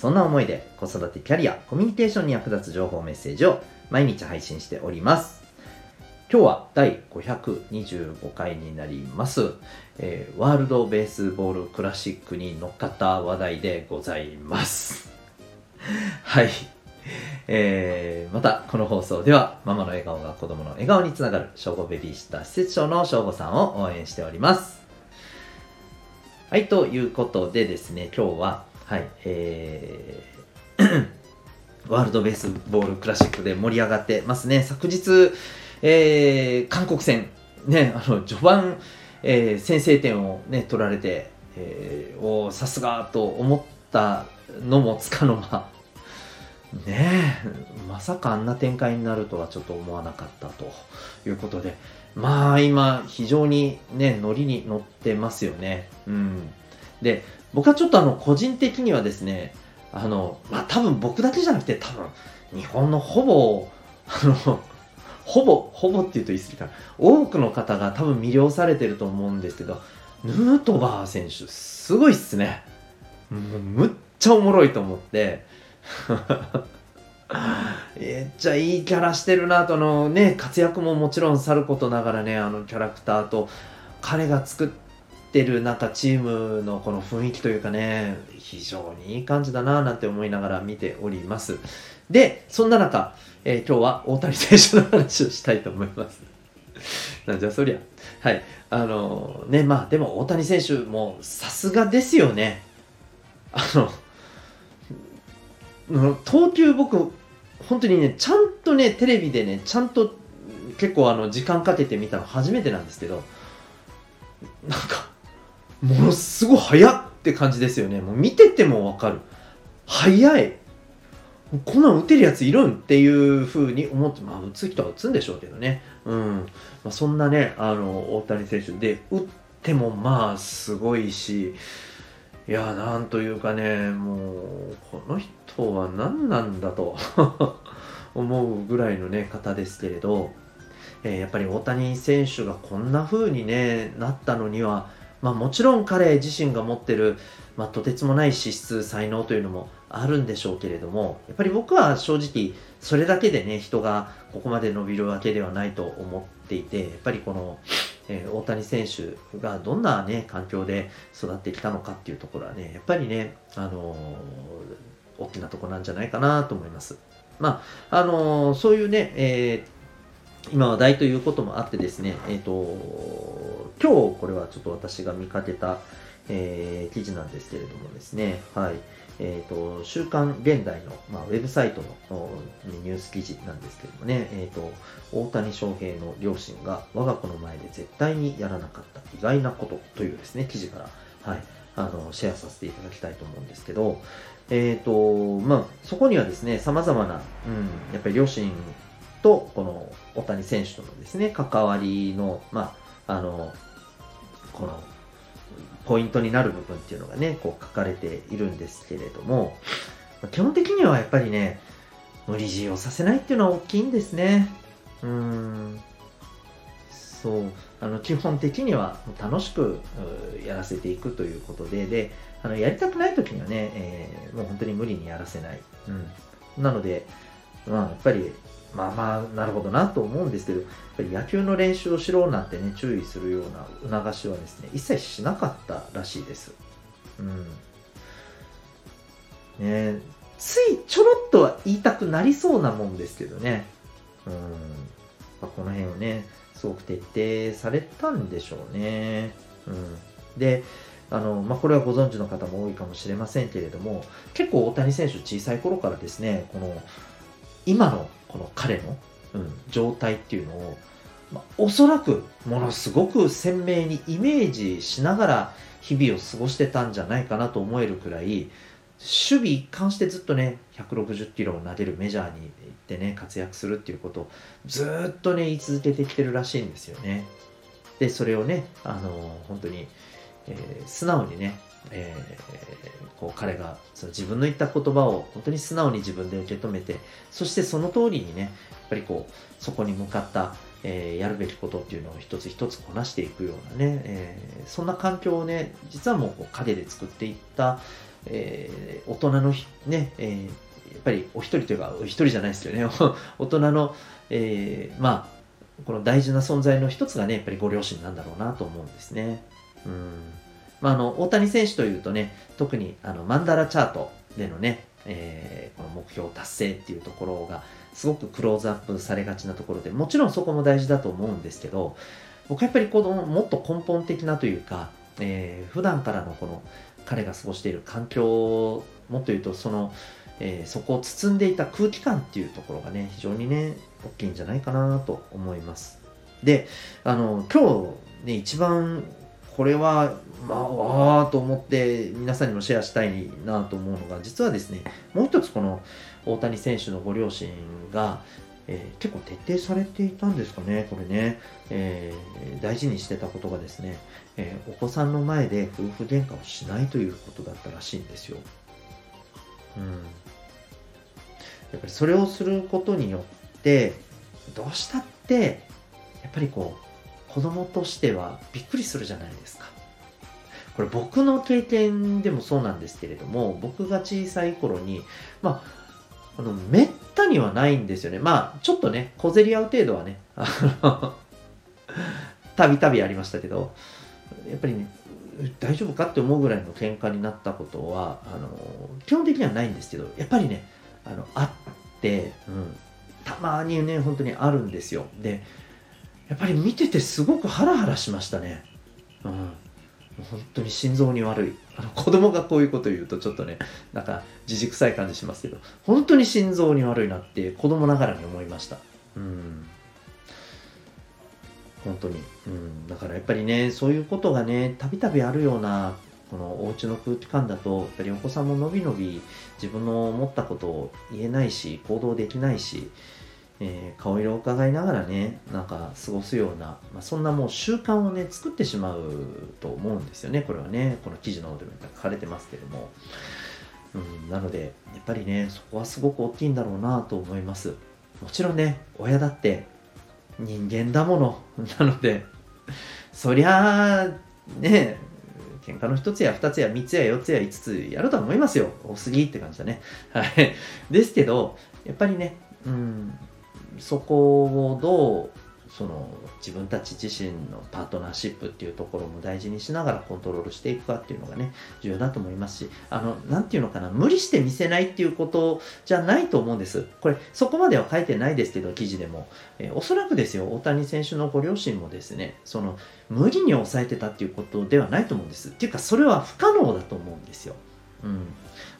そんな思いで子育てキャリア、コミュニケーションに役立つ情報メッセージを毎日配信しております。今日は第525回になります、えーワールドベースボールクラシックに乗っかった話題でございます。はい。えーまたこの放送ではママの笑顔が子供の笑顔につながる小5ベビーシッター施設長の小5さんを応援しております。はい、ということでですね、今日は、はい、えー ワールドベースボールクラシックで盛り上がってますね。昨日、えー韓国戦、ね、あの、序盤、えー先制点をね、取られて、えーおーさすがと思ったのもつかの間、ねえ、まさかあんな展開になるとはちょっと思わなかったということで、まあ今、非常にね、ノリに乗ってますよね。うん。で、僕はちょっとあの、個人的にはですね、あの、まあ多分僕だけじゃなくて多分、日本のほぼ、あの、ほぼ、ほぼって言うと言い過ぎかな。多くの方が多分魅了されてると思うんですけど、ヌートバー選手、すごいっすね。むっちゃおもろいと思って、めっちゃいいキャラしてるなとのね活躍ももちろんさることながらねあのキャラクターと彼が作ってるなんかチームのこの雰囲気というかね非常にいい感じだななんて思いながら見ております。でそんな中、えー今日は大谷選手の話をしたいと思います。なんじゃそりゃ。はい。あのねまあでも大谷選手もさすがですよね。あの投球僕本当にねちゃんとねテレビでねちゃんと結構あの時間かけて見たの初めてなんですけどなんかものすごい早って感じですよね。もう見ててもわかる。早い。こんなん打てるやついるんっていうふうに思ってまあ打つ人は打つんでしょうけどね。うん、まあ、そんなねあの大谷選手。で打ってもまあすごいしいやなんというかねもうこの人は何なんだと 思うぐらいのね方ですけれど、えーやっぱり大谷選手がこんな風にねなったのには、まあ、もちろん彼自身が持ってる、まあ、とてつもない資質才能というのもあるんでしょうけれどもやっぱり僕は正直それだけでね人がここまで伸びるわけではないと思っていてやっぱりこの、えー大谷選手がどんなね環境で育ってきたのかっていうところはねやっぱりね、あのー大きなとこなんじゃないかなと思います。まああのーそういうね、え今話題ということもあってですね、えっ、と、今日これはちょっと私が見かけた、えー記事なんですけれどもですね、はい。えっ、と、週刊現代の、まあ、ウェブサイトのニュース記事なんですけれどもね、えっ、と、大谷翔平の両親が我が子の前で絶対にやらなかった意外なことというですね、記事から、はい、あの、シェアさせていただきたいと思うんですけど、えっ、と、まあ、そこにはですね、様々な、うん、やっぱり両親と、この大谷選手とのですね、関わりの、まあ、あの、この、ポイントになる部分っていうのがね、こう書かれているんですけれども、基本的にはやっぱりね、無理強いをさせないっていうのは大きいんですね。うん。そう。あの、基本的には楽しくやらせていくということで、で、あの、やりたくない時にはね、えーもう本当に無理にやらせない。うん。なので、まあ、やっぱり、まあまあ、なるほどなと思うんですけど、やっぱり野球の練習をしろなんてね、注意するような促しはですね、一切しなかったらしいです。うん。ねついちょろっとは言いたくなりそうなもんですけどね。うん。まあ、この辺をね、すごく徹底されたんでしょうね。うん。で、あの、まあ、これはご存知の方も多いかもしれませんけれども、結構大谷選手小さい頃からですね、この、今のこの彼の、うん、状態っていうのを、まあ、おそらくものすごく鮮明にイメージしながら日々を過ごしてたんじゃないかなと思えるくらい守備一貫してずっとね160キロを投げるメジャーに行ってね活躍するっていうことをずっとね言い続けてきてるらしいんですよね。でそれをねあの本当に、えー、素直にね、えー、こう彼がその自分の言った言葉を本当に素直に自分で受け止めてそしてその通りにねやっぱりこうそこに向かった、えー、やるべきことっていうのを一つ一つこなしていくようなね、えそんな環境をね実はもうこう陰で作っていった、え大人のね、えやっぱりお一人というかお一人じゃないですけどね 大人の、えまあこの大事な存在の一つがね、やっぱりご両親なんだろうなと思うんですね。うん。まあ、あの、大谷選手というとね、特にあの、マンダラチャートでのね、えー、この目標達成っていうところが、すごくクローズアップされがちなところで、もちろんそこも大事だと思うんですけど、僕はやっぱりこの、もっと根本的なというか、えー、普段からのこの、彼が過ごしている環境をもっと言うと、その、えー、そこを包んでいた空気感っていうところがね、非常にね、大きいんじゃないかなと思います。で、あの、今日ね、一番これは、まあ、わーと思って皆さんにもシェアしたいなと思うのが、実はですね、もう一つこの大谷選手のご両親が、えー、結構徹底されていたんですかね、これね、えー、大事にしてたことがですね、えー、お子さんの前で夫婦喧嘩をしないということだったらしいんですよ。うん。やっぱりそれをすることによってどうしたってやっぱりこう子供としてはびっくりするじゃないですか。これ僕の経験でもそうなんですけれども僕が小さい頃にまああのめったにはないんですよね。まあちょっとね小競り合う程度はね たびたびありましたけどやっぱりね大丈夫かって思うぐらいの喧嘩になったことはあの基本的にはないんですけどやっぱりねあのあって、うん、たまにね本当にあるんですよでやっぱり見ててすごくハラハラしましたね。うん。本当に心臓に悪い。あの子供がこういうこと言うとちょっとねなんかじじくさい感じしますけど。本当に心臓に悪いなって子供ながらに思いました。うん。本当に、うん、だからやっぱりねそういうことがねたびたびあるようなこのお家の空気感だとやっぱりお子さんものびのび自分の思ったことを言えないし行動できないし、えー、顔色を伺いながらねなんか過ごすような、まあ、そんなもう習慣をね作ってしまうと思うんですよねこれはねこの記事の方でも書かれてますけども、うん、なのでやっぱりねそこはすごく大きいんだろうなと思いますもちろんね親だって人間だもの なのでそりゃあね喧嘩の1つや2つや3つや4つや5つやるとは思いますよ。多すぎって感じだね。はい。ですけど、やっぱりね、うん、そこをどうその自分たち自身のパートナーシップっていうところも大事にしながらコントロールしていくかっていうのがね、重要だと思いますし、あの、なんていうのかな、無理して見せないっていうことじゃないと思うんです。これ、そこまでは書いてないですけど、記事でも。えー、おそらくですよ、大谷選手のご両親もですね、その、無理に抑えてたっていうことではないと思うんです。っていうか、それは不可能だと思うんですよ。うん。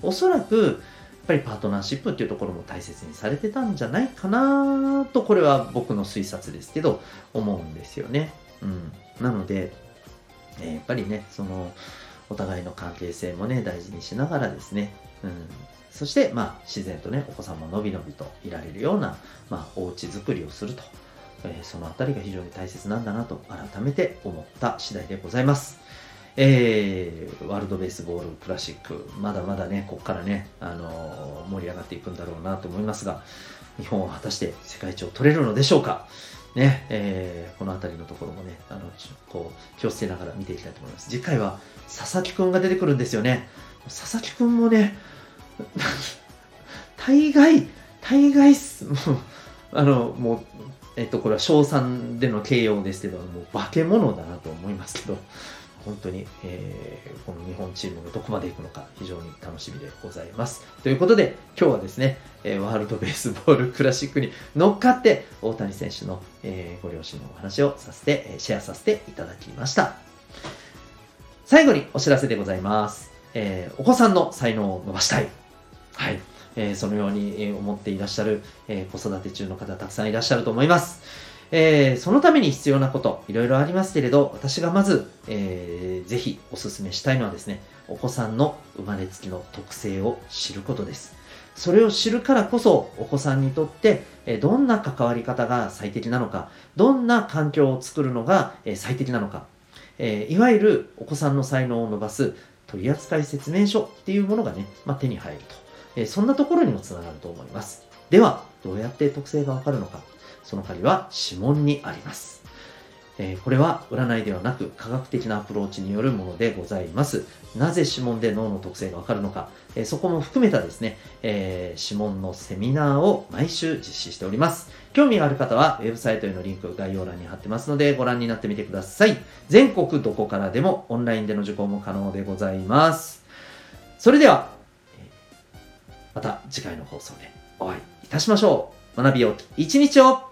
おそらく、ぱりパートナーシップっていうところも大切にされてたんじゃないかなと、これは僕の推察ですけど、思うんですよね。うん。なので、え、やっぱりね、その、お互いの関係性もね、大事にしながらですね、うん。そして、まあ、自然とね、お子さんものびのびといられるような、まあ、お家作りをすると。え、そのあたりが非常に大切なんだなと改めて思った次第でございます。えー、ワールドベースボールクラシック、まだまだね、ここからね、あのー、盛り上がっていくんだろうなと思いますが、日本は果たして世界一を取れるのでしょうか？ね、えー、この辺りのところもね、あの、こう、気をつけながら見ていきたいと思います。次回は佐々木くんが出てくるんですよね。佐々木くんもね、大概、大概す、もう、あの、もう、えっと、これは賞賛での形容ですけど、もう化け物だなと思いますけど、本当に、えー、この日本チームがどこまで行くのか非常に楽しみでございます。ということで今日はですね、えー、ワールドベースボールクラシックに乗っかって大谷選手の、えー、ご両親のお話をさせて、えシェアさせていただきました。最後にお知らせでございます。えお子さんの才能を伸ばしたい。はい。えそのように思っていらっしゃる、え子育て中の方たくさんいらっしゃると思います。えー、そのために必要なこと、いろいろありますけれど、私がまず、えー、ぜひお勧めしたいのはですね、お子さんの生まれつきの特性を知ることです。それを知るからこそ、お子さんにとって、どんな関わり方が最適なのか、どんな環境を作るのが、最適なのか、えーいわゆるお子さんの才能を伸ばす取扱説明書っていうものがね、まあ、手に入ると、えーそんなところにもつながると思います。では、どうやって特性がわかるのか。その鍵は指紋にあります。えこれは占いではなく科学的なアプローチによるものでございます。なぜ指紋で脳の特性がわかるのか、えそこも含めたですね、えー指紋のセミナーを毎週実施しております。興味がある方はウェブサイトへのリンク概要欄に貼ってますのでご覧になってみてください。全国どこからでもオンラインでの受講も可能でございます。それでは、また次回の放送でお会いいたしましょう。学びよう一日を